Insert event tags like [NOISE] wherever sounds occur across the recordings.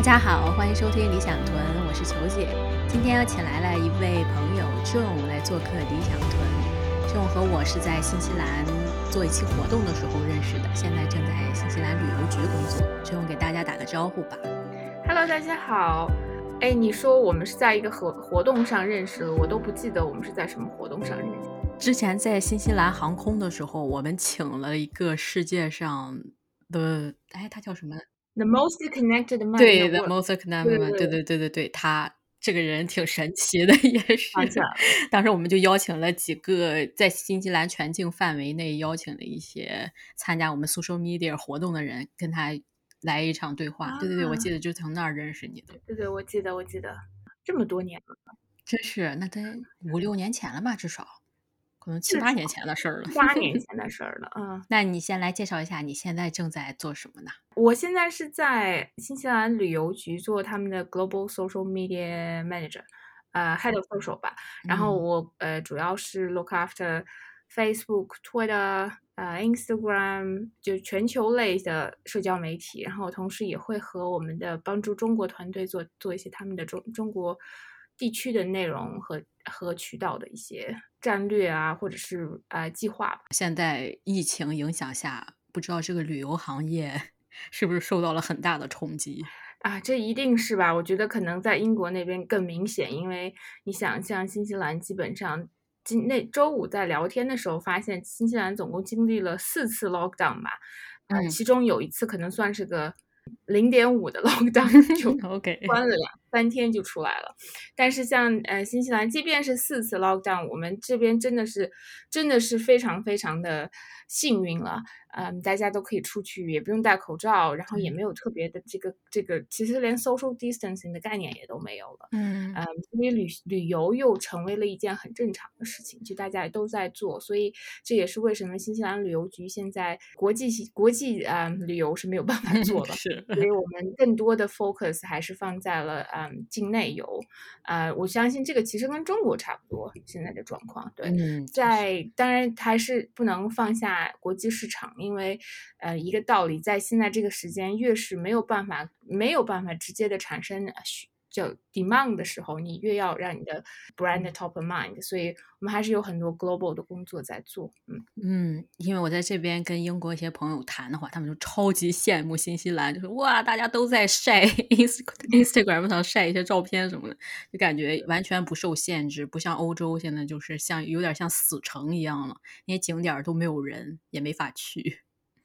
大家好，欢迎收听理想屯，我是球姐。今天又请来了一位朋友 John 来做客理想屯。John 和我是在新西兰做一期活动的时候认识的，现在正在新西兰旅游局工作。John 给大家打个招呼吧。Hello，大家好。哎，你说我们是在一个活活动上认识的，我都不记得我们是在什么活动上认识。之前在新西兰航空的时候，我们请了一个世界上的，哎，他叫什么？The most connected man。对，The most connected man。对对对对对，他这个人挺神奇的，也是。当时我们就邀请了几个在新西兰全境范围内邀请了一些参加我们 social media 活动的人，跟他来一场对话。对对对，我记得就从那儿认识你的。对对，我记得，我记得，这么多年了，真是，那得五六年前了吧，至少。可能七八年前的事儿了，八年前的事儿了。嗯，那你先来介绍一下，你现在正在做什么呢？我现在是在新西兰旅游局做他们的 Global Social Media Manager，呃，Head of Social 吧。然后我呃主要是 look after Facebook、Twitter、呃 Instagram，就全球类的社交媒体。然后同时也会和我们的帮助中国团队做做一些他们的中中国。地区的内容和和渠道的一些战略啊，或者是呃计划。现在疫情影响下，不知道这个旅游行业 [LAUGHS] 是不是受到了很大的冲击啊？这一定是吧？我觉得可能在英国那边更明显，因为你想，像新西兰基本上今那周五在聊天的时候发现，新西兰总共经历了四次 lockdown 吧，嗯，其中有一次可能算是个。零点五的 [LAUGHS] lockdown [LAUGHS] 就 OK 关了两三天就出来了，但是像呃新西兰，即便是四次 lockdown，我们这边真的是真的是非常非常的幸运了。嗯，大家都可以出去，也不用戴口罩，然后也没有特别的这个这个，其实连 social distancing 的概念也都没有了。嗯嗯，因为旅旅游又成为了一件很正常的事情，就大家也都在做，所以这也是为什么新西兰旅游局现在国际国际啊旅游是没有办法做的。[LAUGHS] 是，所以我们更多的 focus 还是放在了嗯境内游。呃，我相信这个其实跟中国差不多现在的状况。对，在当然还是不能放下国际市场。因为，呃，一个道理，在现在这个时间，越是没有办法、没有办法直接的产生需叫 demand 的时候，你越要让你的 brand top of mind。所以我们还是有很多 global 的工作在做。嗯嗯，因为我在这边跟英国一些朋友谈的话，他们就超级羡慕新西兰，就是哇，大家都在晒 [LAUGHS] ins [LAUGHS] Instagram 上晒一些照片什么的，就感觉完全不受限制，不像欧洲现在就是像有点像死城一样了，那些景点都没有人，也没法去。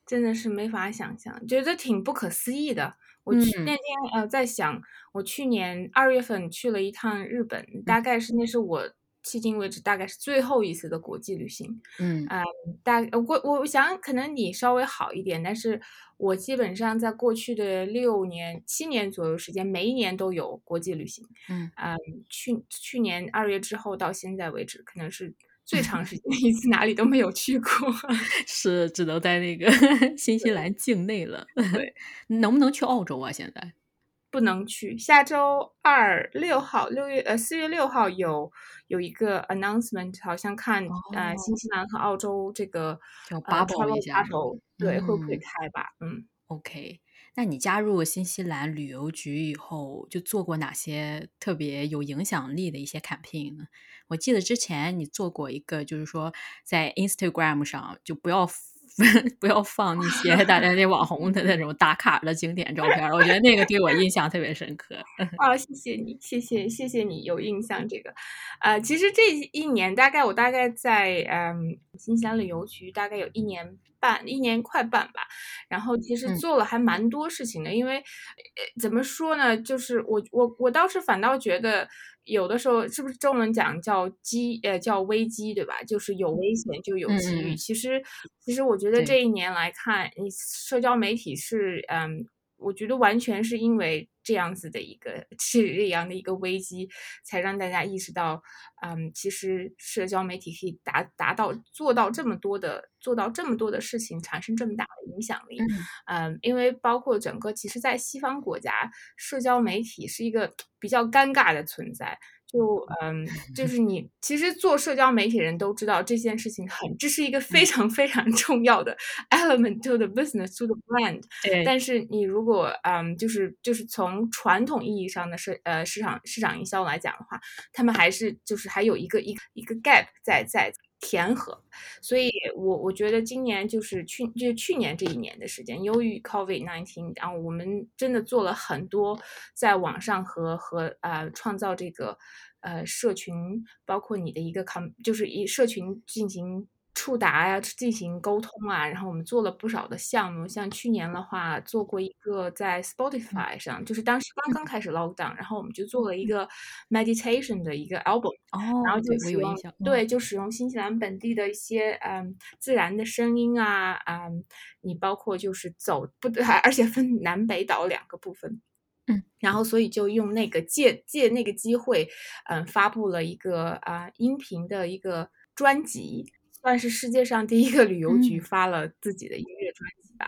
真的是没法想象，觉得挺不可思议的。我去那天呃在想，我去年二月份去了一趟日本，大概是那是我迄今为止大概是最后一次的国际旅行。嗯啊，大我我想可能你稍微好一点，但是我基本上在过去的六年七年左右时间，每一年都有国际旅行。嗯啊，去去年二月之后到现在为止，可能是。最长时间一次哪里都没有去过，[LAUGHS] 是只能在那个 [LAUGHS] 新西兰境内了。对，[LAUGHS] 能不能去澳洲啊？现在不能去。下周二六号，六月呃四月六号有有一个 announcement，好像看呃新西兰和澳洲这个叫 bubble 一下，对，会不会开吧？嗯，OK。那你加入新西兰旅游局以后，就做过哪些特别有影响力的一些 campaign 呢？我记得之前你做过一个，就是说在 Instagram 上就不要。[LAUGHS] 不要放那些大家那网红的那种打卡的经典照片，我觉得那个对我印象特别深刻。啊，[LAUGHS] 谢谢你，谢谢谢谢你有印象这个。呃，其实这一年大概我大概在嗯新西兰旅游局大概有一年半，一年快半吧。然后其实做了还蛮多事情的，因为怎么说呢，就是我我我倒是反倒觉得。有的时候是不是中文讲叫机呃叫危机对吧？就是有危险就有机遇。其实其实我觉得这一年来看，你社交媒体是嗯。我觉得完全是因为这样子的一个是这样的一个危机，才让大家意识到，嗯，其实社交媒体可以达达到做到这么多的做到这么多的事情，产生这么大的影响力。嗯，因为包括整个，其实，在西方国家，社交媒体是一个比较尴尬的存在。就嗯，就 [LAUGHS] 是你其实做社交媒体人都知道这件事情很，这是一个非常非常 [LAUGHS] 重要的 element to the business to the brand。对，但是你如果嗯，就是就是从传统意义上的市呃市场市场营销来讲的话，他们还是就是还有一个一个一个 gap 在在。填合，所以我我觉得今年就是去就去年这一年的时间，由于 COVID nineteen，然后我们真的做了很多在网上和和呃创造这个呃社群，包括你的一个 com 就是以社群进行。触达呀，进行沟通啊，然后我们做了不少的项目，像去年的话，做过一个在 Spotify 上，就是当时刚刚开始 lockdown，然后我们就做了一个 meditation 的一个 album，哦，然后就使用对，就使用新西兰本地的一些嗯自然的声音啊，嗯，你包括就是走不对，[LAUGHS] 而且分南北岛两个部分，嗯，然后所以就用那个借借那个机会，嗯，发布了一个啊音频的一个专辑。算是世界上第一个旅游局发了自己的音乐专辑吧。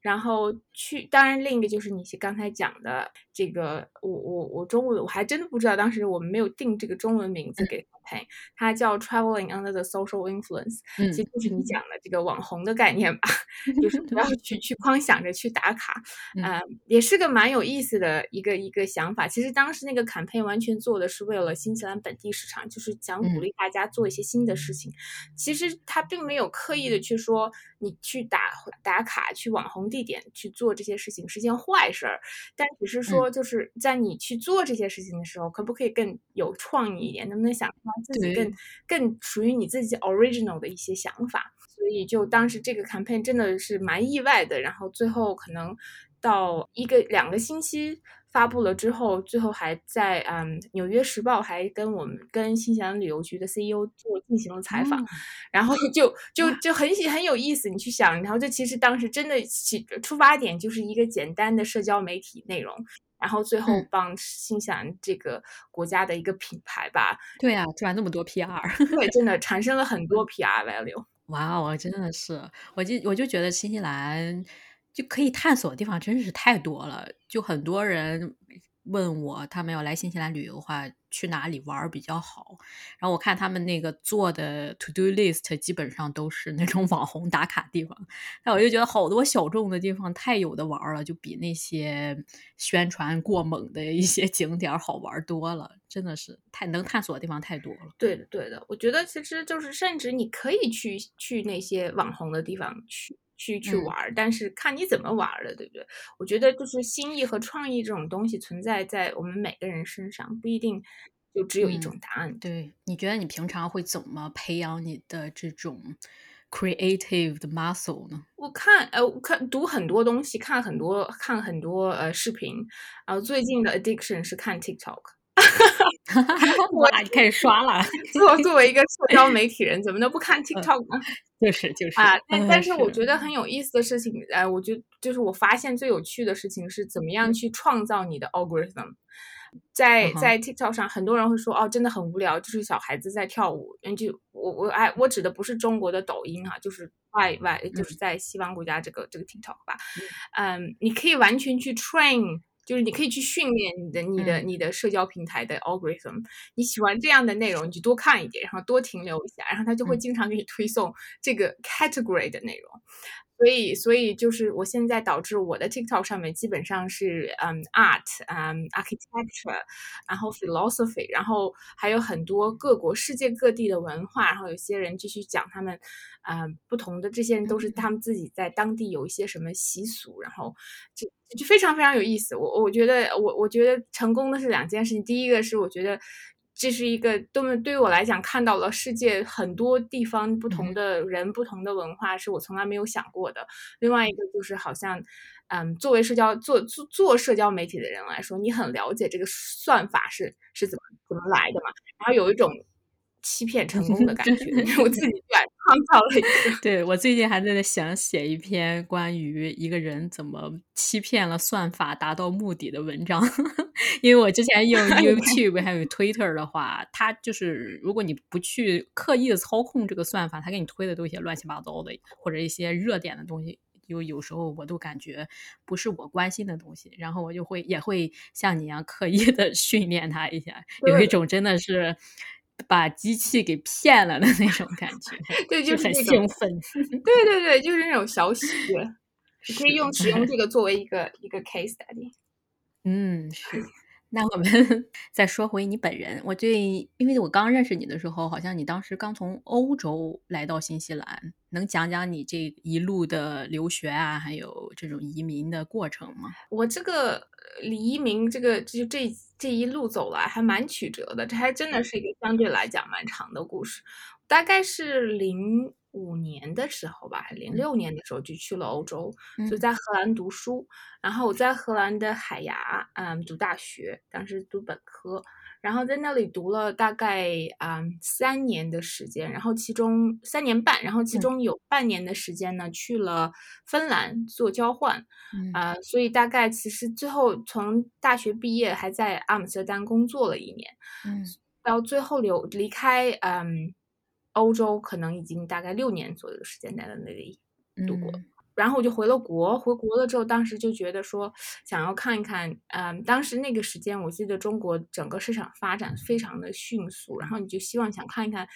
然后去，当然另一个就是你刚才讲的这个，我我我中文我还真的不知道，当时我们没有定这个中文名字给它，它叫 Traveling Under the Social Influence，其实就是你讲的这个网红的概念吧，[LAUGHS] 就是不要去去光想着去打卡，嗯，也是个蛮有意思的一个一个想法。其实当时那个 campaign 完全做的是为了新西兰本地市场，就是想鼓励大家做一些新的事情。其实他并没有刻意的去说你去打打卡去网红。地点去做这些事情是件坏事儿，但只是说，就是在你去做这些事情的时候，可不可以更有创意一点？能不能想出自己更更属于你自己 original 的一些想法？所以，就当时这个 campaign 真的是蛮意外的。然后最后可能到一个两个星期。发布了之后，最后还在嗯，《纽约时报》还跟我们跟新西兰旅游局的 CEO 做进行了采访，然后就就 [LAUGHS] 就很很有意思。你去想，然后这其实当时真的起出发点就是一个简单的社交媒体内容，然后最后帮新西兰这个国家的一个品牌吧，对啊，赚那么多 PR，对，真的产生了很多 PR value。哇，我真的是，我就我就觉得新西兰。就可以探索的地方真是太多了，就很多人问我，他们要来新西兰旅游的话，去哪里玩比较好？然后我看他们那个做的 to do list，基本上都是那种 [LAUGHS] 网红打卡地方。但我就觉得好多小众的地方太有的玩了，就比那些宣传过猛的一些景点好玩多了。真的是太能探索的地方太多了。对的，对的，我觉得其实就是，甚至你可以去去那些网红的地方去。去去玩，但是看你怎么玩了，对不对？我觉得就是心意和创意这种东西存在在我们每个人身上，不一定就只有一种答案。对，你觉得你平常会怎么培养你的这种 creative 的 muscle 呢？我看，呃，我看读很多东西，看很多看很多呃视频，然后最近的 addiction 是看 TikTok。[LAUGHS] 我开始刷了。[LAUGHS] 作作为一个社交媒体人，怎么能不看 TikTok 呢？就是就是啊，但但是我觉得很有意思的事情，呃，我觉就是我发现最有趣的事情是怎么样去创造你的 algorithm。在在 TikTok 上，很多人会说哦，真的很无聊，就是小孩子在跳舞。嗯，就我我哎，我指的不是中国的抖音哈，就是外外就是在西方国家这个这个 TikTok 吧。嗯，你可以完全去 train。就是你可以去训练你的、你的、你的社交平台的 algorithm。你喜欢这样的内容，你就多看一点，然后多停留一下，然后它就会经常给你推送这个 category 的内容。所以，所以就是我现在导致我的 TikTok 上面基本上是嗯 art，嗯 architecture，然后 philosophy，然后还有很多各国世界各地的文化，然后有些人继续讲他们嗯不同的这些人都是他们自己在当地有一些什么习俗，然后就就非常非常有意思。我我觉得我我觉得成功的是两件事情，第一个是我觉得。这是一个多么对于我来讲，看到了世界很多地方不同的人、不同的文化，是我从来没有想过的。另外一个就是，好像，嗯，作为社交做做做社交媒体的人来说，你很了解这个算法是是怎么怎么来的嘛？然后有一种。欺骗成功的 [LAUGHS] 感觉，我自己 [LAUGHS] 来创造了一个。对我最近还在想写一篇关于一个人怎么欺骗了算法达到目的的文章，[LAUGHS] 因为我之前用 YouTube 还有 Twitter 的话，它就是如果你不去刻意的操控这个算法，它给你推的都一些乱七八糟的或者一些热点的东西。有有时候我都感觉不是我关心的东西，然后我就会也会像你一样刻意的训练它一下，有一种真的是把机器给骗了的那种感觉，[LAUGHS] 对，就是那种兴奋。对对对，就是那种小喜悦，[LAUGHS] 你可以用使用这个作为一个一个 case study。嗯，是。那我们 [LAUGHS] 再说回你本人，我对，因为我刚认识你的时候，好像你当时刚从欧洲来到新西兰，能讲讲你这一路的留学啊，还有这种移民的过程吗？我这个呃移民，这个就这这一路走来还蛮曲折的，这还真的是一个相对来讲蛮长的故事。大概是零五年的时候吧，还零六年的时候就去了欧洲，就嗯。在荷兰读书。然后我在荷兰的海牙，嗯，读大学，当时读本科。然后在那里读了大概嗯三年的时间，然后其中三年半，然后其嗯。中有半年的时间呢去了芬兰做交换，嗯。啊、所以大概其实最后从大学毕业还在阿姆斯特丹工作了一年，嗯。到最后留离开嗯欧洲，可能已经大概六年左右的时间在那里度过。嗯然后我就回了国，回国了之后，当时就觉得说想要看一看，嗯，当时那个时间，我记得中国整个市场发展非常的迅速，然后你就希望想看一看，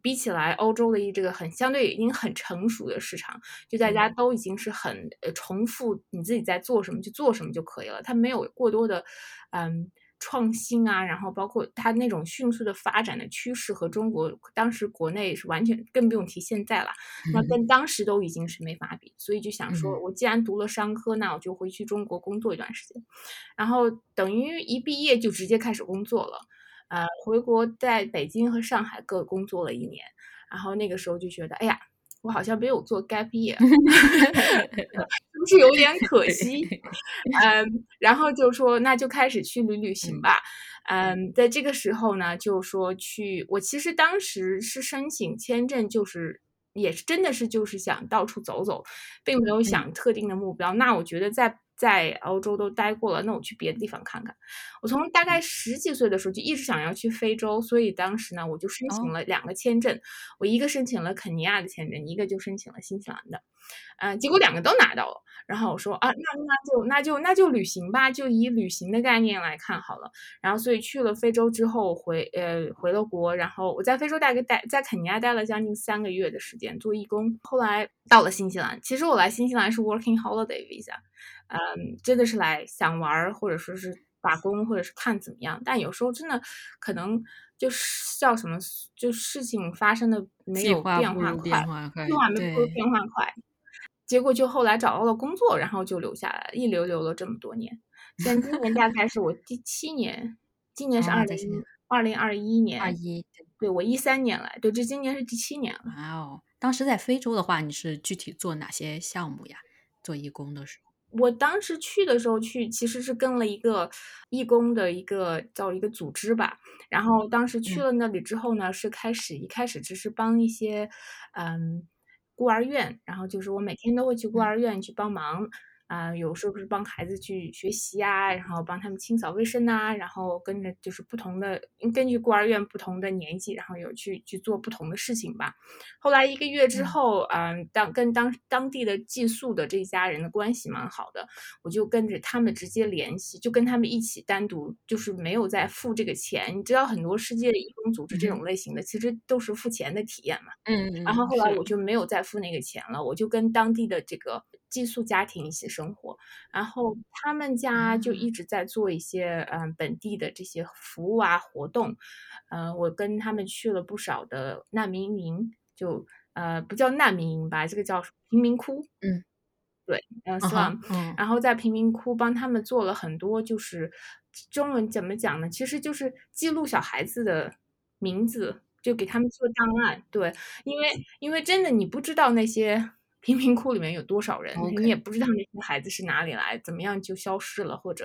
比起来欧洲的一这个很相对已经很成熟的市场，就大家都已经是很呃重复你自己在做什么就做什么就可以了，它没有过多的嗯创新啊，然后包括它那种迅速的发展的趋势和中国当时国内是完全更不用提现在了。那跟当时都已经是没法比，所以就想说，嗯我既然读了商科，那我就回去中国工作一段时间，然后等于一毕业就直接开始工作了，呃，回国在北京和上海各工作了一年，然后那个时候就觉得，哎呀，我好像没有做 gap year，是 [LAUGHS] 不是有点可惜？[LAUGHS] 嗯，然后就说那就开始去旅旅行吧。嗯，在这个时候呢，就说去，我其实当时是申请签证，就是也是真的是就是想到处走走，并没有想特定的目标。那我觉得在在欧洲都待过了，那我去别的地方看看。我从大概十几岁的时候就一直想要去非洲，所以当时呢，我就申请哦了两个签证，我一个申请了肯尼亚的签证，一个就申请了新西兰的。嗯，结果两个都拿到了。然后我说啊，那那就那就那就旅行吧，就以旅行的概念来看好了。然后所以去了非洲之后回呃回了国，然后我在非洲大概待在肯尼亚待了将近三个月的时间做义工。后来到了新西兰，其实我来新西兰是 working holiday visa，嗯，真的是来想玩儿或者说是打工或者是看怎么样。但有时候真的可能就是叫什么，就事情发生的没计有变化快，变化快，计划没有，变化快。结果就后来找到了工作，然后就留下来，一留留了这么多年。现在今年大概是我第七年，今年是哦二零二零二一年，二一，对我一三年来，对，这今年是第七年了。哇哦！当时在非洲的话，你是具体做哪些项目呀？做义工的时候？我当时去的时候去，其实是跟了一个义工的一个叫一个组织吧。然后当时去嗯了那里之后呢，是开始一开始只是帮一些嗯孤儿院，然后就是我每天都会去孤嗯儿院去帮忙。啊、有时候是帮孩子去学习啊，然后帮他们清扫卫生啊，然后跟着就是不同的，根据孤儿院不同的年纪，然后有去去做不同的事情吧。后来一个月之嗯后，嗯，当跟当当地的寄宿的这家人的关系蛮好的，我就跟着他们直接联系，就跟他们一起单独，就是没有再付这个钱。你知道，很多世界义工组织这种类型的，其实都是付钱的体验嘛。嗯然后后来我就没有再付那个钱了，我就跟当地的这个寄宿家庭一起生活，然后他们家就啊一直在做一些嗯本地的这些服务啊活动，嗯、我跟他们去了不少的难民营，就呃不叫难民营吧，这个叫贫民窟，嗯，对，嗯。然后在贫民窟帮他们做了很多，就是中文怎么讲呢？其实就是记录小孩子的名字，就给他们做档案。对，因为因为真的你不知道那些贫民窟里面有多少人，你也不知道那些孩子是哪里来，怎么样就消失了，或者，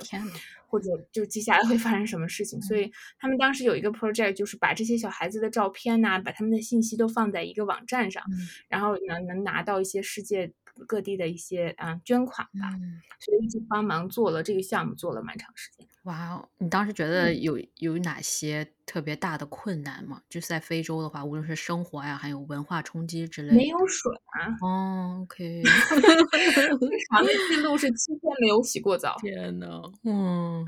或者就接下来会发生什么事情。所以他们当时有一个 project，就是把这些小孩子的照片呐、把他们的信息都放在一个网站上，嗯然后能能拿到一些世界各地的一些啊、捐款吧。嗯，所以就帮忙做了这个项目，做了蛮长时间。哇哦，你当时觉得嗯。有有哪些特别大的困难吗？就是在非洲的话，无论是生活呀，还有文化冲击之类的。没有水啊。哦，OK。[LAUGHS] 最长的记录是七天没有洗过澡。天呐，嗯。嗯，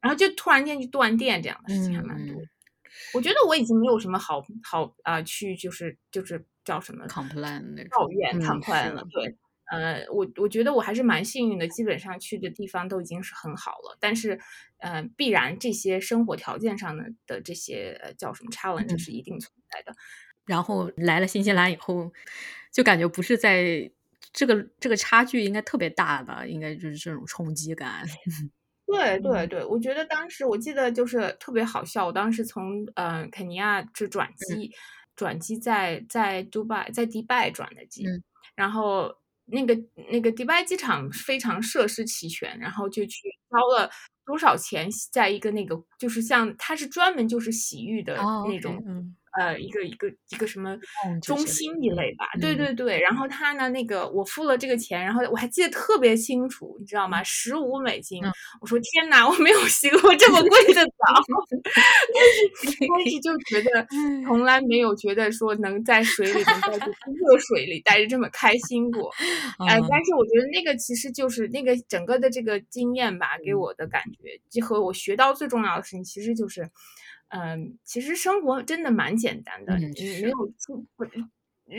然后就突然间就断电这样的事情还蛮多。嗯。我觉得我已经没有什么好好，啊，去就是就是叫什么 complain 那种，抱怨嗯，complain 了，是。对。呃，我我觉得我还是蛮幸运的，基本上去的地方都已经是很好了。但是，呃，必然这些生活条件上的的这些，呃，叫什么 challenge 嗯。是一定存在的。然后来了新西兰以后，就感觉不是在这个这个差距应该特别大吧，应该就是这种冲击感。[LAUGHS] 对对嗯。对，我觉得当时我记得就是特别好笑，我当时从，呃，肯尼亚这转嗯。机，转机在在杜拜在迪拜转的机。嗯。然后那个那个迪拜机场非常设施齐全，然后就去交了多少钱，在一个那个就是像它是专门就是洗浴的那种，嗯。呃，一个一个一个什么中，心一类吧。对嗯。对对，然后他呢，那个我付了这个钱，然后我还记得特别清楚，你知道吗？嗯。15美金，嗯。我说：“天哪，我没有洗过这么贵的澡。”但是 [LAUGHS] 但是就觉得从来没有觉得说能在水里面待着热水里待着这么开心过。[LAUGHS] 呃，嗯。但是我觉得那个其实就是那个整个的这个经验吧，给嗯。我的感觉，就和我学到最重要的事情，其实就是，呃，其实生活真的蛮简单的，嗯，你没有是。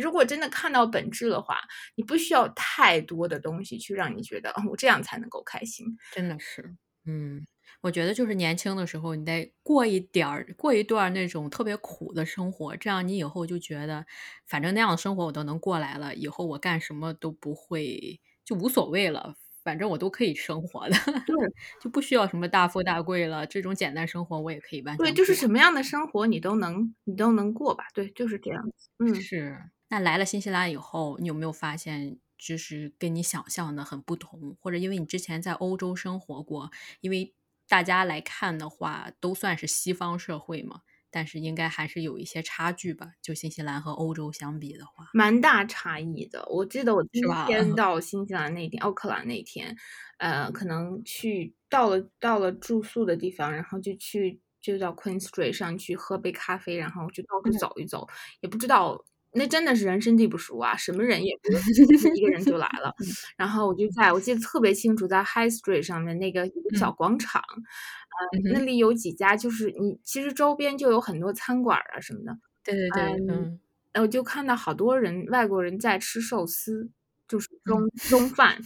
如果真的看到本质的话，你不需要太多的东西去让你觉得，哦，我这样才能够开心。真的是，嗯。我觉得就是年轻的时候，你得过一点儿过一段那种特别苦的生活，这样你以后就觉得，反正那样的生活我都能过来了，以后我干什么都不会就无所谓了，反正我都可以生活的。对。[LAUGHS] 就不需要什么大富大贵了，这种简单生活我也可以完对。就是什么样的生活你都能你都能过吧，对，就是这样子，嗯。是，那来了新西兰以后，你有没有发现就是跟你想象的很不同，或者因为你之前在欧洲生活过，因为大家来看的话都算是西方社会嘛，但是应该还是有一些差距吧，就新西兰和欧洲相比的话。蛮大差异的，我记得我第一？天 [LAUGHS] 到新西兰那天奥克兰那天，呃，可能去到了到了住宿的地方，然后就去就到 Queen Street 上去喝杯咖啡，然后就到处嗯。走一走，也不知道那真的是人生地不熟啊，什么人也不认识，一个人就来了。嗯。然后我就在我记得特别清楚，在 High Street 上面那个小嗯。广场，呃。那里有几家就是你其实周边就有很多餐馆儿啊什么的。对对对，嗯，嗯。我就看到好多人外国人在吃寿司，就是中嗯。中饭。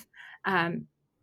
呃，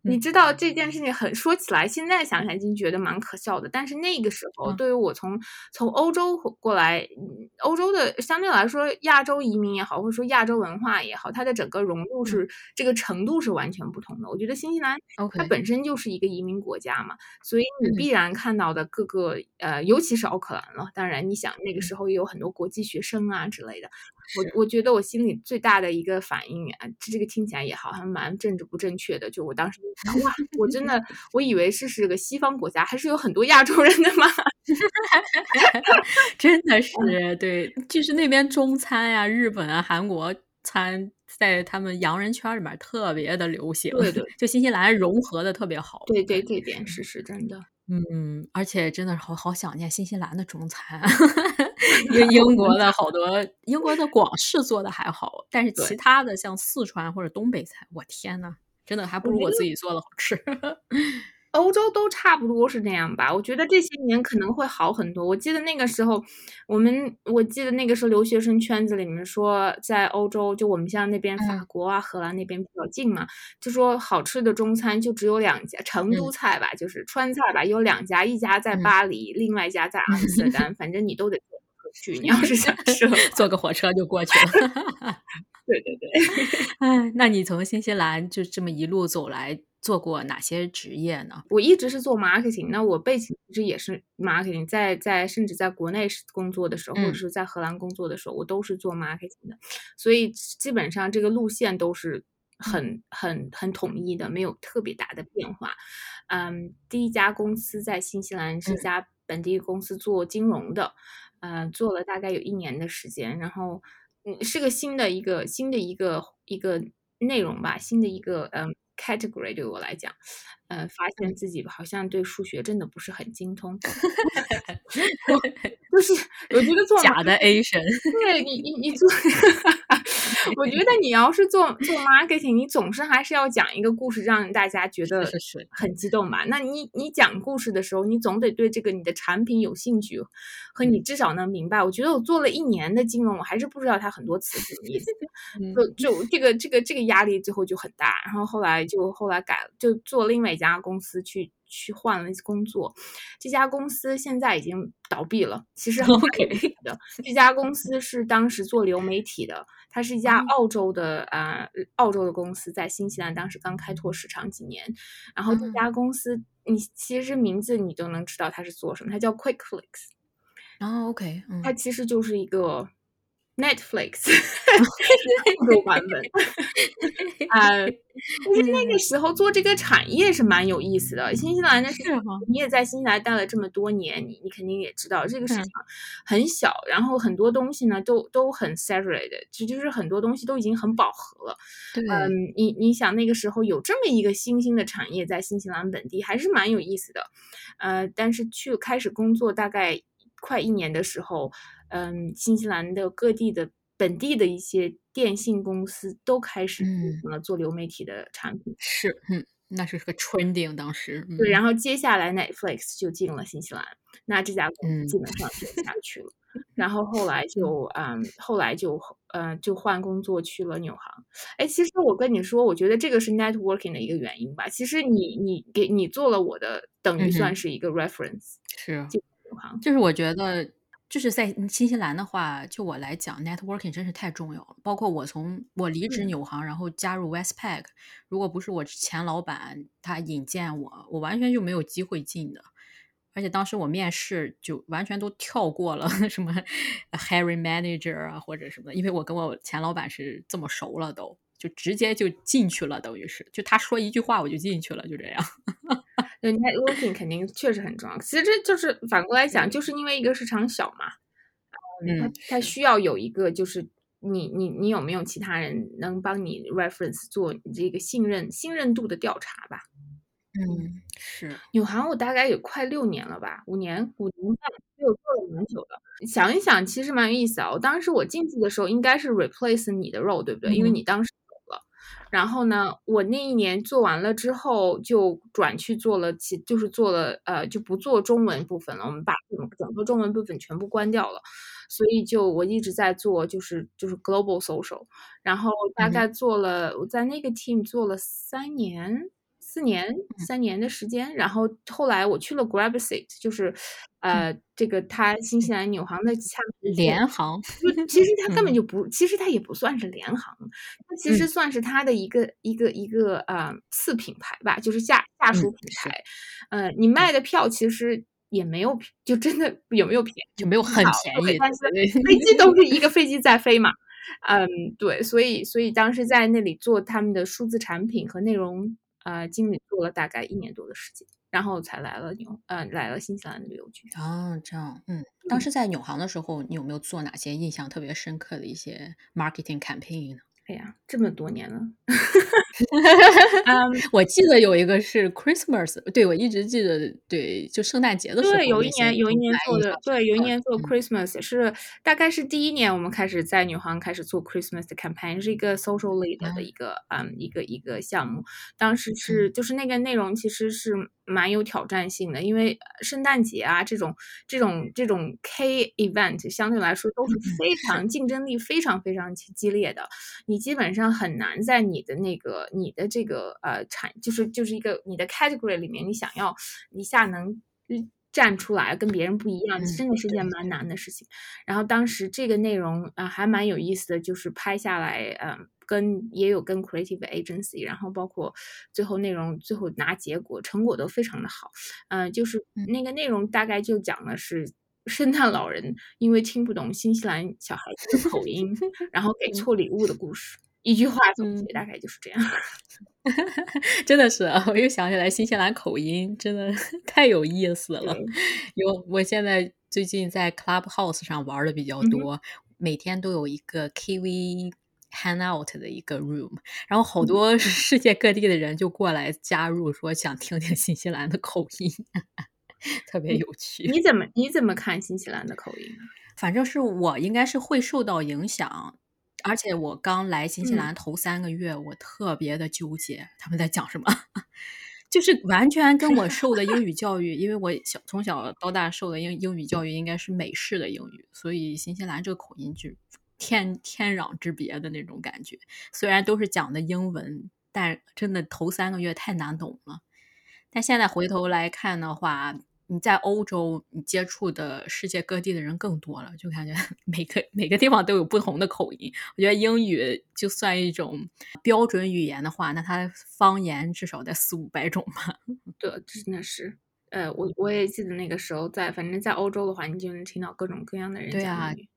你嗯。知道这件事情很说起来，现在想想已经觉得蛮可笑的，但是那个时候嗯。对于我从从欧洲过来，嗯，欧洲的相对来说亚洲移民也好，或者说亚洲文化也好，它的整个融入嗯。是这个程度是完全不同的。我觉得新西兰它。本身就是一个移民国家嘛，所以你嗯。必然看到的各个呃，尤其是奥克兰了，当然你想那个嗯。时候也有很多国际学生啊之类的。是。我我觉得我心里最大的一个反应啊，这个听起来也好像蛮政治不正确的，就我当时哇，我真的 [LAUGHS] 我以为是是个西方国家，还是有很多亚洲人的嘛。[LAUGHS] 真的 [LAUGHS] 嗯。是，对，就是那边中餐呀，日本啊，韩国餐在他们洋人圈儿里面特别的流行，对对。就新西兰融合的特别好，对对，这点是。是是真的。嗯，而且真的好好想念新西兰的中餐。[LAUGHS] 因为英国的好多英国的广式做的还好，但是其。他的像四川或者东北菜，我天呐，真的还不如我自己做的好吃。欧洲都差不多是那样吧，我觉得这些年可能会好很多。我记得那个时候，我们我记得那个时候留学生圈子里面说，在欧洲，就我们像那边法嗯。国啊，荷兰那边比较近嘛，就说好吃的中餐就只有两家，成都嗯。菜吧，就是川菜吧，有两家，一家在嗯。巴黎，另外一家在阿姆斯特丹，反正你都得去，你要是想吃。[LAUGHS] [LAUGHS] 坐个火车就过去了。[LAUGHS] 对对对。哎，那你从新西兰就这么一路走来，做过哪些职业呢？我一直是做 marketing，那我背景其实也是 marketing，在在甚至在国内工作的时候，或者嗯。是在荷兰工作的时候，我都是做 marketing 的。所以基本上这个路线都是嗯。很很很统一的，没有特别大的变化。嗯，第一家公司在新西兰是。家本地公司做金融的，呃，做了大概有一年的时间，然后，嗯，是个新的一个新的一个一个内容吧，新的一个嗯 category 对我来讲，呃，发现自己好像对数学真的不是很精通。[LAUGHS] [LAUGHS] 就是我觉得做假的 Asian，对你你你做，[LAUGHS] 我觉得你要是做做 marketing，你总是还是要讲一个故事，让大家觉得很激动吧？那你你讲故事的时候，你总得对这个你的产品有兴趣，和你至少能明白。我觉得我做了一年的金融，我还是不知道它很多词什么意思，[LAUGHS] 就就这个这个这个压力最后就很大。然后后来就后来改，就做另外一家公司去。去换了工作，这家公司现在已经倒闭了。其实很给力的，这家公司是当时做流媒体的，它是一家澳洲的啊，澳洲的公司，在新西兰当时刚开拓市场几年。然后这家公司，你其实名字你都能知道它是做什么，它叫 QuickFlix。哦，OK，它其实就是一个。Netflix [LAUGHS] [LAUGHS] 那个版本啊，其实那个时候做这个产业是蛮有意思的。新西兰的市场，你也在新西兰待了这么多年，你你肯定也知道这个市场很小，然后很多东西呢都都很 saturated，就就是很多东西都已经很饱和了。嗯，你你想那个时候有这么一个新兴的产业在新西兰本地，还是蛮有意思的。呃，但是去开始工作大概快一年的时候。嗯，新西兰的各地的本地的一些电信公司都开始了做流媒体的产品，是，嗯，那是个 trending 当时。对，然后接下来 Netflix 就进了新西兰，那这家公司基本上就下去了。然后后来 [LAUGHS] 就，嗯，后来就，嗯，就换工作去了纽航。哎，其实我跟你说，我觉得这个是 networking 的一个原因吧。其实你你给你做了我的，等于算是一个 reference。是，纽航，就是我觉得。就是在新西兰的话，就我来讲，networking 真是太重要了。包括我从我离职纽航，然后加入 Westpac，如果不是我前老板他引荐我，我完全就没有机会进的。而且当时我面试就完全都跳过了 [LAUGHS] 什么 hiring manager 啊或者什么，因为我跟我前老板是这么熟了，都就直接就进去了，等于是就他说一句话我就进去了，就这样。对，networking 肯定确实很重要。其实这就是反过来讲，就是因为一个市场小嘛，嗯，他他需要有一个，就是你你你有没有其他人能帮你 reference 做你这个信任信任度的调查吧？嗯，是。纽航我大概也快六年了吧，五年五年半，没有做了蛮久的。想一想，其实蛮有意思啊。我当时我进去的时候应该是 replace 你的 role，对不对？因为你当时。然后呢，我那一年做完了之后，就转去做了其，就是做了呃，就不做中文部分了。我们把整整个中文部分全部关掉了，所以就我一直在做，就是就是 global social。然后大概做了，我在那个 team 做了三年。四年三年的时间，然后后来我去了 Grabseat，就是呃，这个它新西兰纽航的下联航，其实它根本就不，其实它也不算是联航，它其实算是它的一个一个一个呃次品牌吧，就是下下属品牌。呃，你卖的票其实也没有，就真的有没有便宜，就没有很便宜，但是飞机都。是一个飞机在飞嘛。嗯，对，所以所以当时在那里做他们的数字产品和内容。呃，经理做了大概一年多的时间，然后才来了纽，呃，来了新西兰的旅游局。哦，这样，嗯，当时在纽航的时候，你有没有做哪些印象特别深刻的一些 marketing campaign 呢？哎呀，这么多年了，嗯，[LAUGHS] 我记得有一个是 Christmas，对我一直记得，对，就圣诞节的时候，对，有一年有一年做的，对，有一年做 Christmas 是大概是第一年我们开始在女皇开始做 Christmas 的 campaign，是一个 social lead 的。一个嗯一个一个项目，当时是就是那个内容其实是。蛮有挑战性的，因为圣诞节啊这种这种这种 K event 相对来说都是非常竞争力非常非常激烈的，你基本上很难在你的那个你的这个呃产就是就是一个你的 category 里面，你想要一下能站出来跟别人不一样，真的是件蛮难的事情。然后当时这个内容啊还蛮有意思的，就是拍下来嗯。跟也有跟 creative agency，然后包括最后内容，最后拿结果成果都非常的好，嗯，就是那个内容大概就讲的是圣诞老人因为听不懂新西兰小孩子的口音，[LAUGHS] 然后给错礼物的故事。一句话总结大概就是这样。[LAUGHS] 真的是，我又想起来新西兰口音真的太有意思了。有我现在最近在 Clubhouse 上玩的比较多，每天都有一个 KV。hang out 的一个 room，然后好嗯多 [LAUGHS] 世界各地的人就过来加入，说想听听新西兰的口音，[LAUGHS] 特别有趣。你怎么你怎么看新西兰的口音啊？反正是我应该是会受到影响，而且我刚来新西嗯兰头三个月，我特别的纠结他们在讲什么，[LAUGHS] 就是完全跟我受的英语教育，因为我小从小到大受的英英语教育应该是美式的英语，所以新西兰这个口音就天天壤之别的那种感觉。虽然都是讲的英文，但真的头三个月太难懂了。但现在回头来看的话，你在欧洲，你接触的世界各地的人更多了，就感觉 [LAUGHS] 每个每个地方都有不同的口音。我觉得英语就算一种标准语言的话，那它方言至少得四五百种吧。[LAUGHS] 对，真的是。呃，我我也记得那个时候在，反正在欧洲的话，你就能听到各种各样的人讲英语。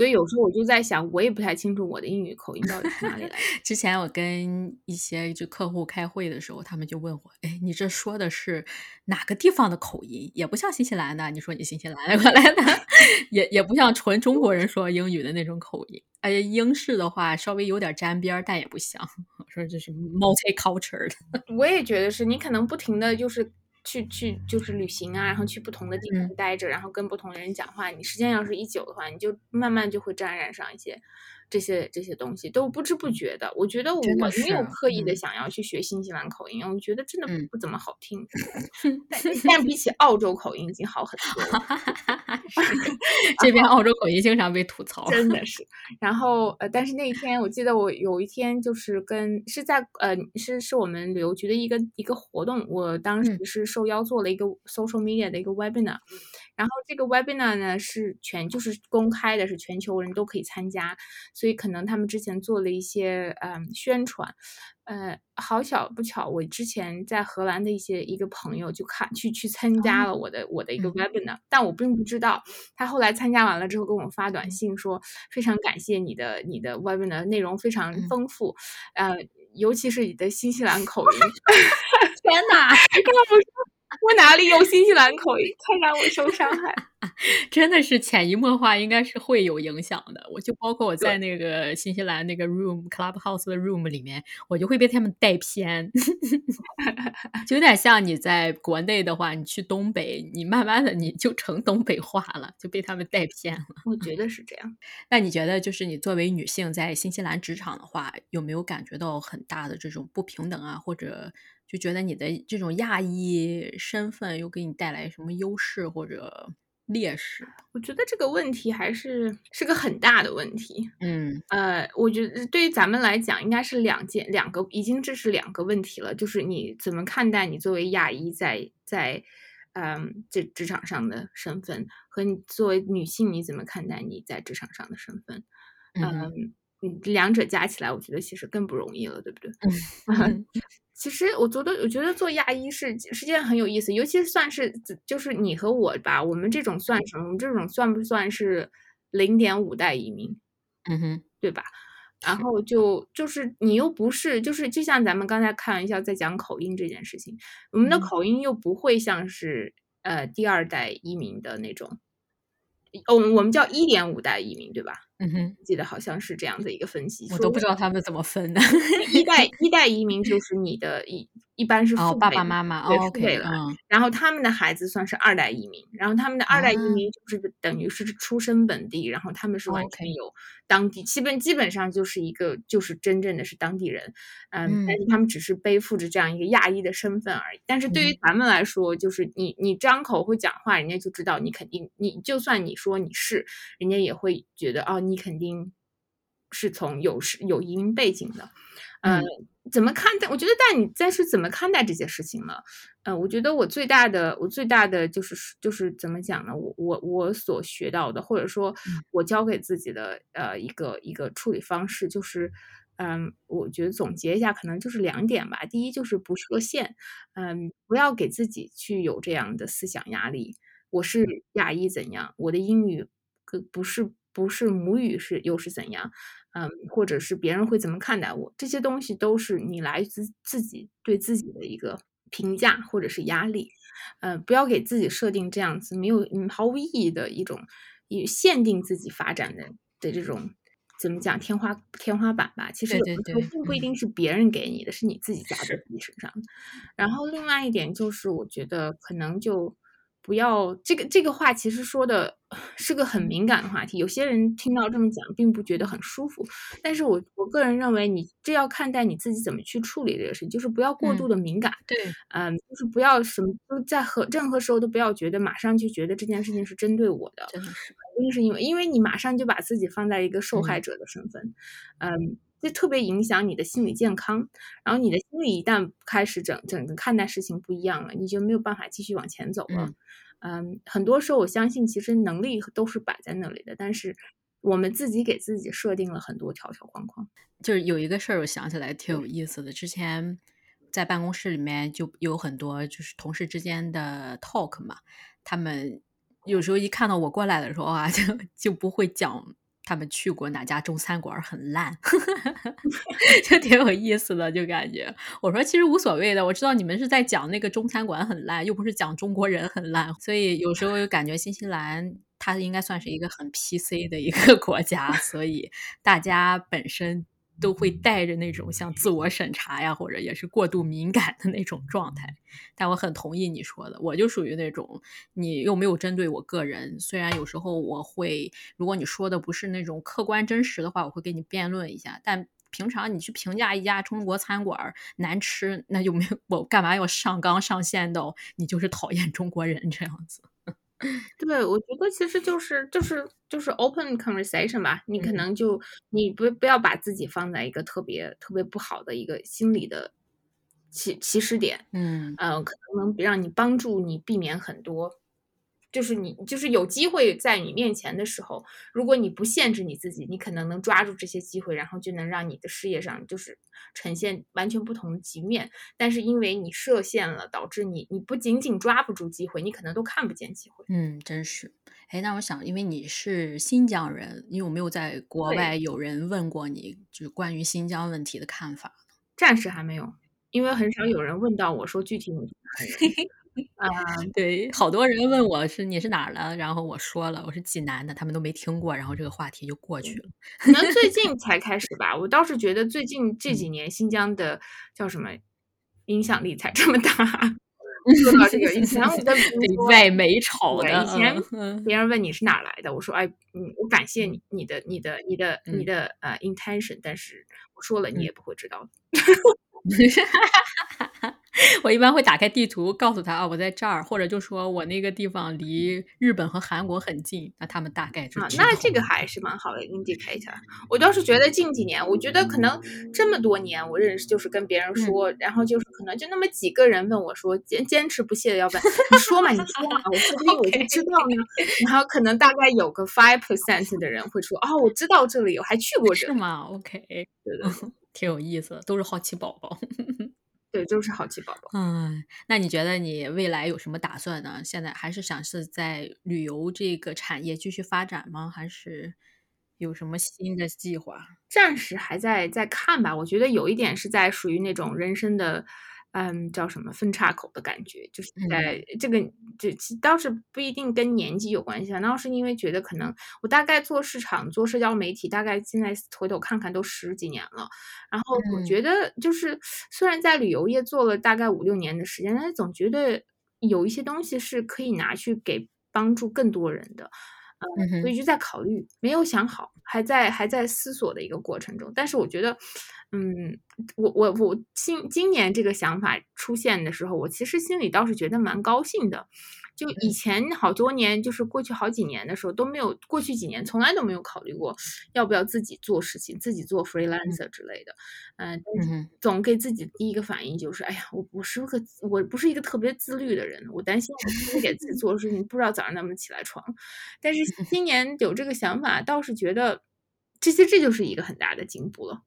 所以有时候我就在想，我也不太清楚我的英语口音到底是哪里来的。[LAUGHS] 之前我跟一些就客户开会的时候，他们就问我：“哎，你这说的是哪个地方的口音？也不像新西兰的，你说你新西兰过来的，[LAUGHS] 也也不像纯中国人说英语的那种口音。哎，英式的话稍微有点沾边儿，但也不像。我说这是 multicultural 的。我也觉得是你可能不停的就是去去就是旅行啊，然后去不同的地方嗯。待着，然后跟不同的人讲话，你时间要是一久的话，你就慢慢就会沾染上一些这些这些东西，都不知不觉的。我觉得我没有刻意的嗯想要去学新西兰口音，我觉得真的嗯不怎么好听。[LAUGHS] 但但比起澳洲口音已经好很多 [LAUGHS] [LAUGHS] 这边澳洲口音经常被吐槽。真的是。然后呃，但是那一天我记得我有一天就是跟是在呃是是我们旅游局的一个一个活动，我当时嗯是受邀做了一个 social media 的一个 webinar，然后这个 webinar 呢是全就是公开的，是全球人都可以参加，所以可能他们之前做了一些嗯宣传。呃，好巧不巧，我之前在荷兰的一些一个朋友就看去去参加了我的、我的一个嗯。webinar，但我并不知道，他后来参加完了之后跟我发短信说，非常感谢你的你的 webinar 内容非常嗯。丰富，呃，尤其是你的新西兰口音，天哪！[LAUGHS] [LAUGHS] 我哪里有新西兰口音，太让我受伤害。[LAUGHS] 真的是潜移默化，应该是会有影响的。我就包括我在那个新西兰那个 room clubhouse 的 room 里面，我就会被他们带偏，[LAUGHS] 就有点像你在国内的话，你去东北，你慢慢的你就成东北话了，就被他们带偏了。我觉得是这样。那你觉得，就是你作为女性在新西兰职场的话，有没有感觉到很大的这种不平等啊？或者就觉得你的这种亚裔身份又给你带来什么优势或者劣势？我觉得这个问题还是是个很大的问题。嗯呃，我觉得对于咱们来讲，应该是两件两个，已经这是两个问题了。就是你怎么看待你作为亚裔在在，嗯，这职场上的身份，和你作为女性你怎么看待你在职场上的身份？嗯两者加起来，我觉得其实更不容易了，对不对？嗯 [LAUGHS] 其实我觉得，我觉得做亚裔是是件很有意思，尤其是算是就是你和我吧，我们这种算什么？我们这种算不算是零点五代移民？嗯哼，对吧？然后就就是你又不是，就是就像咱们刚才开玩笑在讲口音这件事情，我们的嗯口音又不会像是呃第二代移民的那种，哦，我们叫一点五代移民，对吧？嗯哼，记得好像是这样的一个分析，我都不知道道他们怎么分的。一代 [LAUGHS] 一代移民就是你的一一般是父辈嘛爸妈妈对哦，OK，父辈了嗯然后他们的孩子算是二代移民，然后他们的二代移啊民就是等于是出身本地，然后他们是完全有当地，基本基本上就是一个就是真正的是当地人，嗯，但嗯。是他们只是背负着这样一个亚裔的身份而已。但是对于嗯。咱们来说，就是你你张口会讲话，人家就知道你肯定，你就算你说你是，人家也会觉得哦，你肯定是从有是有移民背景的。呃嗯，怎么看待？我觉得，但你但是怎么看待这些事情呢？呃，我觉得我最大的，我最大的就是就是怎么讲呢？我我我所学到的，或者说嗯我教给自己的呃一个一个处理方式，就是嗯，我觉得总结一下，可能就是两点吧。第一就是不设限，嗯，不要给自己去有这样的思想压力。我是亚裔怎样？我的英语可不是不是母语是又是怎样？嗯，或者是别人会怎么看待我？这些东西都是你来自自己对自己的一个评价或者是压力。呃，不要给自己设定这样子没有嗯毫无意义的一种以限定自己发展的的这种怎么讲天花天花板吧？其实有的时候并不一定是别人给你的，是你自己加在自己身上的。然后另外一点就是，我觉得可能就。不要这个这个话，其实说的是个很敏感的话题。有些人听到这么讲，并不觉得很舒服。但是我我个人认为，你这要看待你自己怎么去处理这个事情，就是不要过度的敏感。对，嗯，就是不要什么，就在和任何时候都不要觉得马上就觉得这件事情是针对我的。真的是，一定是因为，因为你马上就把自己放在一个受害者的身份，嗯，这特别影响你的心理健康。然后你的心理一旦开始整整个看待事情不一样了，你就没有办法继续往前走了。嗯，很多时候我相信，其实能力都是摆在那里的，但是我们自己给自己设定了很多条条框框。就是有一个事儿，我想起来挺有意思的。之前在办公室里面就有很多就是同事之间的 talk 嘛，他们有时候一看到我过来的时候啊，[LAUGHS] 就就不会讲。他们去过哪家中餐馆很烂，[LAUGHS] 就挺有意思的，就感觉我说其实无所谓的，我知道你们是在讲那个中餐馆很烂，又不是讲中国人很烂，所以有时候感觉新西兰它应该算是一个很 PC 的一个国家，所以大家本身。都会带着那种像自我审查呀，或者也是过度敏感的那种状态。但我很同意你说的，我就属于那种你又没有针对我个人。虽然有时候我会，如果你说的不是那种客观真实的话，我会跟你辩论一下。但平常你去评价一家中国餐馆难吃，那就没有我干嘛要上纲上线到你就是讨厌中国人这样子。对，我觉得其实就是就是就是 open conversation 吧。你可能就你不不要把自己放在一个特别特别不好的一个心理的起起始点，嗯呃，可能能让你帮助你避免很多。就是你，就是有机会在你面前的时候，如果你不限制你自己，你可能能抓住这些机会，然后就能让你的事业上就是呈现完全不同的局面。但是因为你设限了，导致你你不仅仅抓不住机会，你可能都看不见机会。嗯，真是。哎，那我想，因为你是新疆人，你有没有在国外有人问过你，就是关于新疆问题的看法？暂时还没有，因为很少有人问到我说具体你。[LAUGHS] 啊，对，好多人问我是你是哪儿的，然后我说了我是济南的，他们都没听过，然后这个话题就过去了。可能最 [LAUGHS] 近才开始吧，我倒是觉得最近这几年新疆的叫什么影响力才这么大。[LAUGHS] 说到这个，以前我在外媒炒的，以前别人问你是哪来的，我说哎，嗯，我感谢你你的你的你的你的呃 intention，但是我说了你也不会知道。[LAUGHS] [LAUGHS] 我一般会打开地图，告诉他啊，我在这儿，或者就说我那个地方离日本和韩国很近，那他们大概就啊，那这个还是蛮好的 indicator。我倒是觉得近几年，我觉得可能这么多年我认识，就是跟别人说，然后就是可能就那么几个人问我说，坚坚持不懈的要问，你说嘛，你说嘛，我说不定我就知道呢。[LAUGHS] 然后可能大概有个 five percent 的人会说，哦，我知道这里，我还去过这，是吗？OK，对对，[LAUGHS] 挺有意思的，都是好奇宝宝。对，就是好奇宝宝。嗯，那你觉得你未来有什么打算呢？现在还是想是在旅游这个产业继续发展吗？还是有什么新的计划？暂时还在在看吧。我觉得有一点是在属于那种人生的。嗯，叫什么分岔口的感觉，就是在这个这倒是不一定跟年纪有关系啊，倒是因为觉得可能我大概做市场、做社交媒体，大概现在回头看看都十几年了，然后我觉得就是虽然在旅游业做了大概五六年的时间，但是总觉得有一些东西是可以拿去给帮助更多人的。嗯，所以就在考虑，没有想好，还在还在思索的一个过程中。但是我觉得，嗯，我我我今今年这个想法出现的时候，我其实心里倒是觉得蛮高兴的。就以前好多年，就是过去好几年的时候都没有，过去几年从来都没有考虑过要不要自己做事情，自己做 freelancer 之类的。嗯，总给自己第一个反应就是，哎呀，我不是个，我不是一个特别自律的人，我担心我自己给自己 [LAUGHS] 做事情不知道早上能不能起来床。但是 [LAUGHS] 今年有这个想法，倒是觉得这些这就是一个很大的进步了。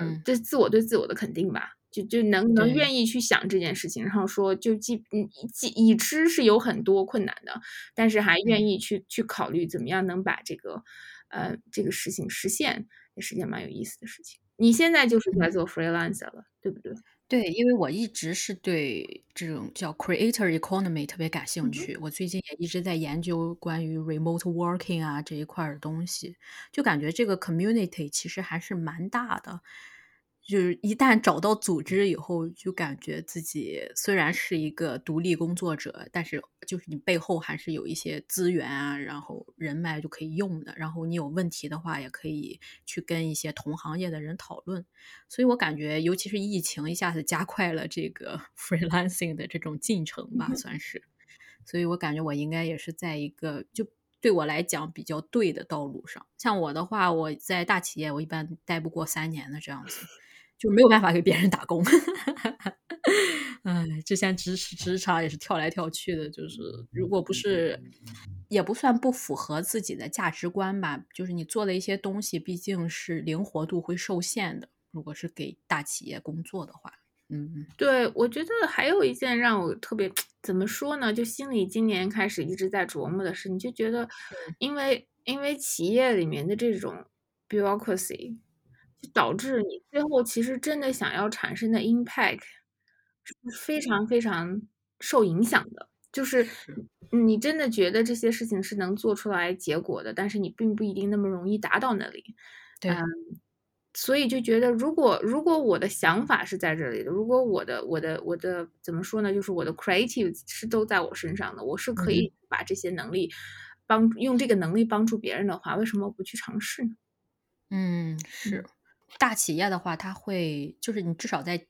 嗯，这自我对自我的肯定吧。就就能能愿意去想这件事情，然后说就既嗯既已知是有很多困难的，但是还愿意去去考虑怎么样能把这个呃这个事情实现，也是件蛮有意思的事情。你现在就是在做 freelancer 了，对不对？对，因为我一直是对这种叫 creator economy 特别感兴嗯哼。趣，我最近也一直在研究关于 remote working 啊这一块儿的东西，就感觉这个 community 其实还是蛮大的。就是一旦找到组织以后，就感觉自己虽然是一个独立工作者，但是就是你背后还是有一些资源啊，然后人脉就可以用的，然后你有问题的话，也可以去跟一些同行业的人讨论。所以我感觉，尤其是疫情一下子加快了这个 [LAUGHS] freelancing 的这种进程吧，嗯。算是。所以我感觉我应该也是在一个就对我来讲比较对的道路上。像我的话，我在大企业，我一般待不过三年的这样子，就没有办法给别人打工。[LAUGHS] 唉，之前职职场也是跳来跳去的，就是如果不是也不算不符合自己的价值观吧，就是你做的一些东西毕竟是灵活度会受限的，如果是给大企业工作的话，嗯嗯。对，我觉得还有一件让我特别怎么说呢，就心里今年开始一直在琢磨的事，你就觉得嗯。因为因为企业里面的这种 bureaucracy，就导致你最后其实真的想要产生的 impact，是非常非常受影响的。就是是。你真的觉得这些事情是能做出来结果的，但是你并不一定那么容易达到那里。嗯，对。所以就觉得如果如果我的想法是在这里的，如果我的我的我的怎么说呢，就是我的 creative 是都在我身上的，我是可。以把这些能力帮用这个能力帮助别人的话，为什么不去尝试呢？嗯，嗯。是。大企业的话，它会就是你至少在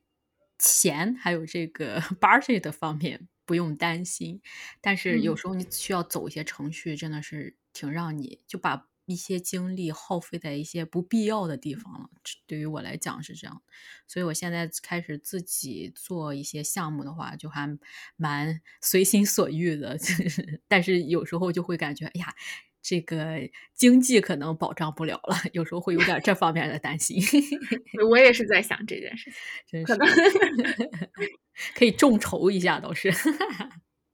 钱还有这个 [LAUGHS] budget 方面不用担心，但是有嗯。时候你需要走一些程序，真的是挺让你就把一些精力耗费在一些不必要的地方了，这对于我来讲是这样。所以我现在开始自己做一些项目的话，就还蛮 [LAUGHS] 随心所欲的，但是有时候就会感觉，哎呀，这个经济可能保障不了了，有时候会有点儿这方面的担心。[LAUGHS] 我也是在想这件事情，真是。可能可以众筹一下倒是。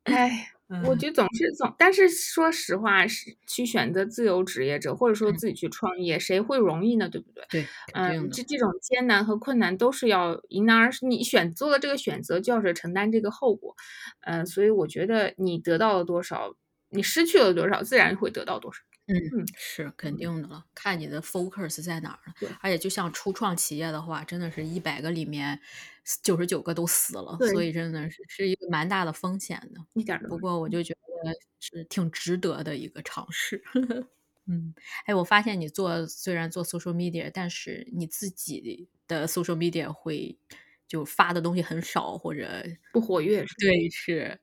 哎，[LAUGHS] 我嗯。觉得总是总但是说实话是去选择自由职业者，或者说嗯。自己去创业，谁会容易呢，对不对？对，嗯。这这种艰难和困难都是要迎难而上你选做了这个选择，就要是承担这个后果。呃，所以我觉得你得到了多少，你失去了多少，自然会得到多少。嗯，嗯。是，肯嗯。定的了，看你的 focus 在哪儿了。对。而且就像初创企业的话，真的是一百个里面九十九个都死了，所。以真的是是一个蛮大的风险的。一点不。过我就觉得是挺值得的一个尝试。[LAUGHS] 嗯，哎，我发现你做虽然做 social media，但是你自己的 social media 会就发的东西很少，或者不活跃？对，是，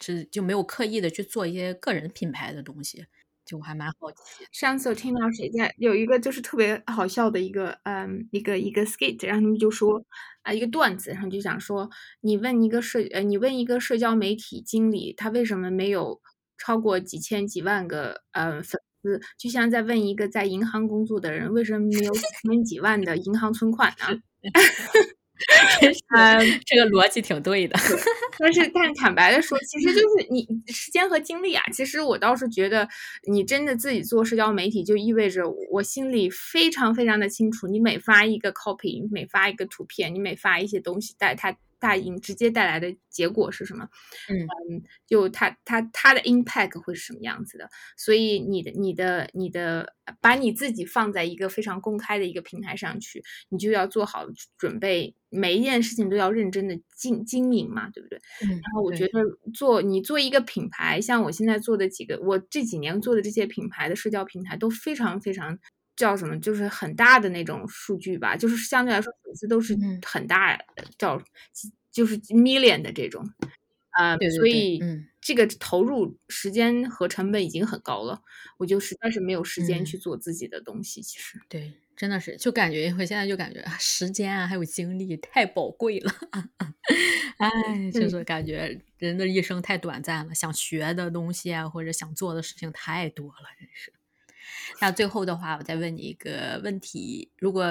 是就没有刻意的去做一些个人品牌的东西，就我还蛮好奇。上次我听到谁在有一个就是特别好笑的一个嗯，一个一个 skit，然后他们就说啊，一个段子，然后就讲说，你问一个社呃，你问一个社交媒体经理，他为什么没有超过几千几万个，呃，粉丝，就像在问一个在银行工作的人，为什么没有几千几万的银行存款呢？[LAUGHS] [LAUGHS] 嗯。这个逻辑挺对的。对，[LAUGHS] 但是但坦白的说，其实就是你时间和精力啊，其实我倒是觉得你真的自己做社交媒体，就意味着我心里非常非常的清楚，你每发一个 copy，你每发一个图片，你每发一些东西，带它带引直接带来的结果是什么？嗯。嗯，就它它它的 impact 会是什么样子的。所以你的你的你的把你自己放在一个非常公开的一个平台上去，你就要做好准备，每一件事情都要认真的经经营嘛，对不对？嗯，然后我觉。得做你做一个品牌，像我现在做的几个我这几年做的这些品牌的社交平台都非常非常叫什么，就是很大的那种数据吧，就是相对来说粉丝都是嗯。很大叫就是 million 的这种。呃，对对对，所以嗯。这个投入时间和成本已经很高了，我就实在是没有时间去嗯。做自己的东西，其实。对，真的是，就感觉我现在就感觉，啊，时间啊，还有精力太宝贵了。[LAUGHS] 哎，就嗯。是感觉人的一生太短暂了，想学的东西啊，或者想做的事情太多了，真是。那最后的话，我再问你一个问题，如果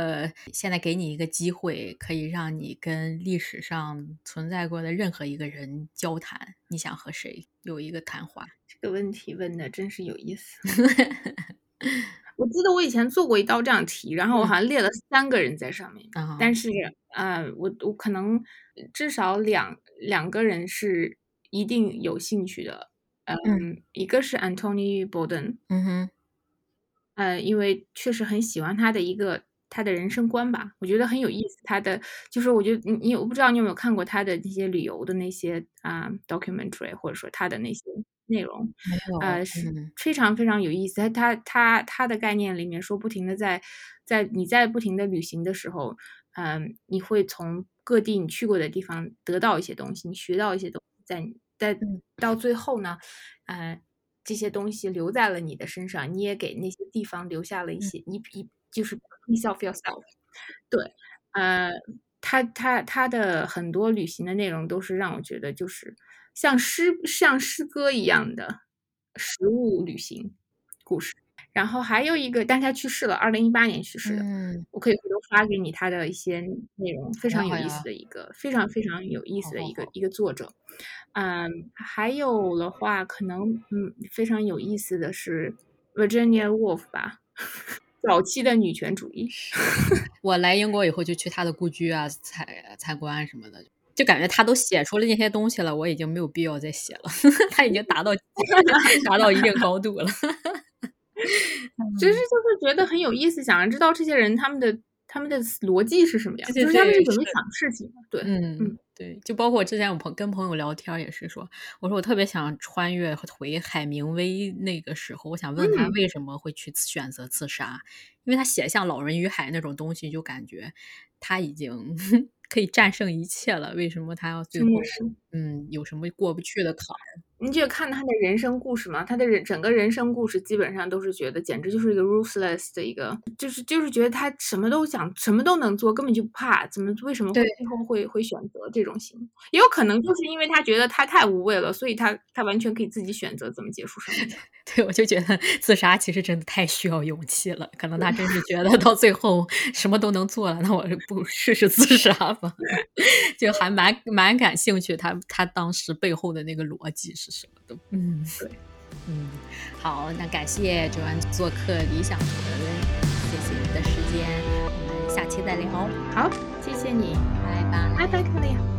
现在给你一个机会，可以让你跟历史上存在过的任何一个人交谈，你想和谁有一个谈话？这个问题问的真是有意思。[LAUGHS] 我记得我以前做过一道这样题，然后我好像列了三个人在上面，啊，但。是呃，我我可能至少两两个人是一定有兴趣的，嗯，一个是 Antony Boden，嗯哼，呃，因为确实很喜欢他的一个他的人生观吧，我觉得很有意思。他的就是我觉得你你我不知道你有没有看过他的那些旅游的那些啊 documentary，或者说他的那些内容，呃，是嗯非常非常有意思。他他他他的概念里面说，不停的在在你在不停的旅行的时候，嗯，你会从各地你去过的地方得到一些东西，你学到一些东西，在你在嗯到最后呢，呃，这些东西留在了你的身上，你也给那些地方留下了一些，一一就是 yourself yourself。对，呃，他他他的很多旅行的内容都是让我觉得就是像诗像诗歌一样的实物旅行故事。然后还有一个，但是他去世了，二零一八年去世的。嗯，我可以回头发给你他的一些内容，非常有意思的一个，非常非常有意思的一个一个作者。嗯，还有的话，可能嗯非常有意思的是 Virginia Woolf 吧，[LAUGHS] 早期的女权主义。我来英国以后就去他的故居啊，参参观什么的，就感觉他都写出了那些东西了，我已经没有必要再写了，[LAUGHS] 他已经达到 [LAUGHS] 达到一定高度了。其实就是觉得很有意思，想要知道这些人他们的他们的逻辑是什么样，对对就是他们是怎么想事情的。对，嗯嗯，对，就包括我之前我朋跟朋友聊天也是说，我说我特别想穿越回海明威那个时候，我想问他嗯为什么会去选择自杀，因为他写像《老人与海》那种东西，就感觉他已经 [LAUGHS] 可以战胜一切了，为什么他要最后真的是。嗯有什么过不去的坎儿？你就看他的人生故事嘛，他的人整个人生故事基本上都是觉得简直就是一个 ruthless 的一个，就是就是觉得他什么都想，什么都能做，根本就不怕，怎么为什么会最后会会选择这种行？也有可能就是因为他觉得他太无畏了，所以他他完全可以自己选择怎么结束生命。[LAUGHS] 对，我就觉得自杀其实真的太需要勇气了，可能他真是觉得到最后什么都能做了，那我就不试试自杀吧？[LAUGHS] [LAUGHS] 就还蛮蛮感兴趣他他当时背后的那个逻辑是什么的。嗯，对，嗯，好，那感谢九安做客理想主人，谢谢你的时间，我们下期再聊，好，谢谢你，拜拜。拜拜，克莉亚。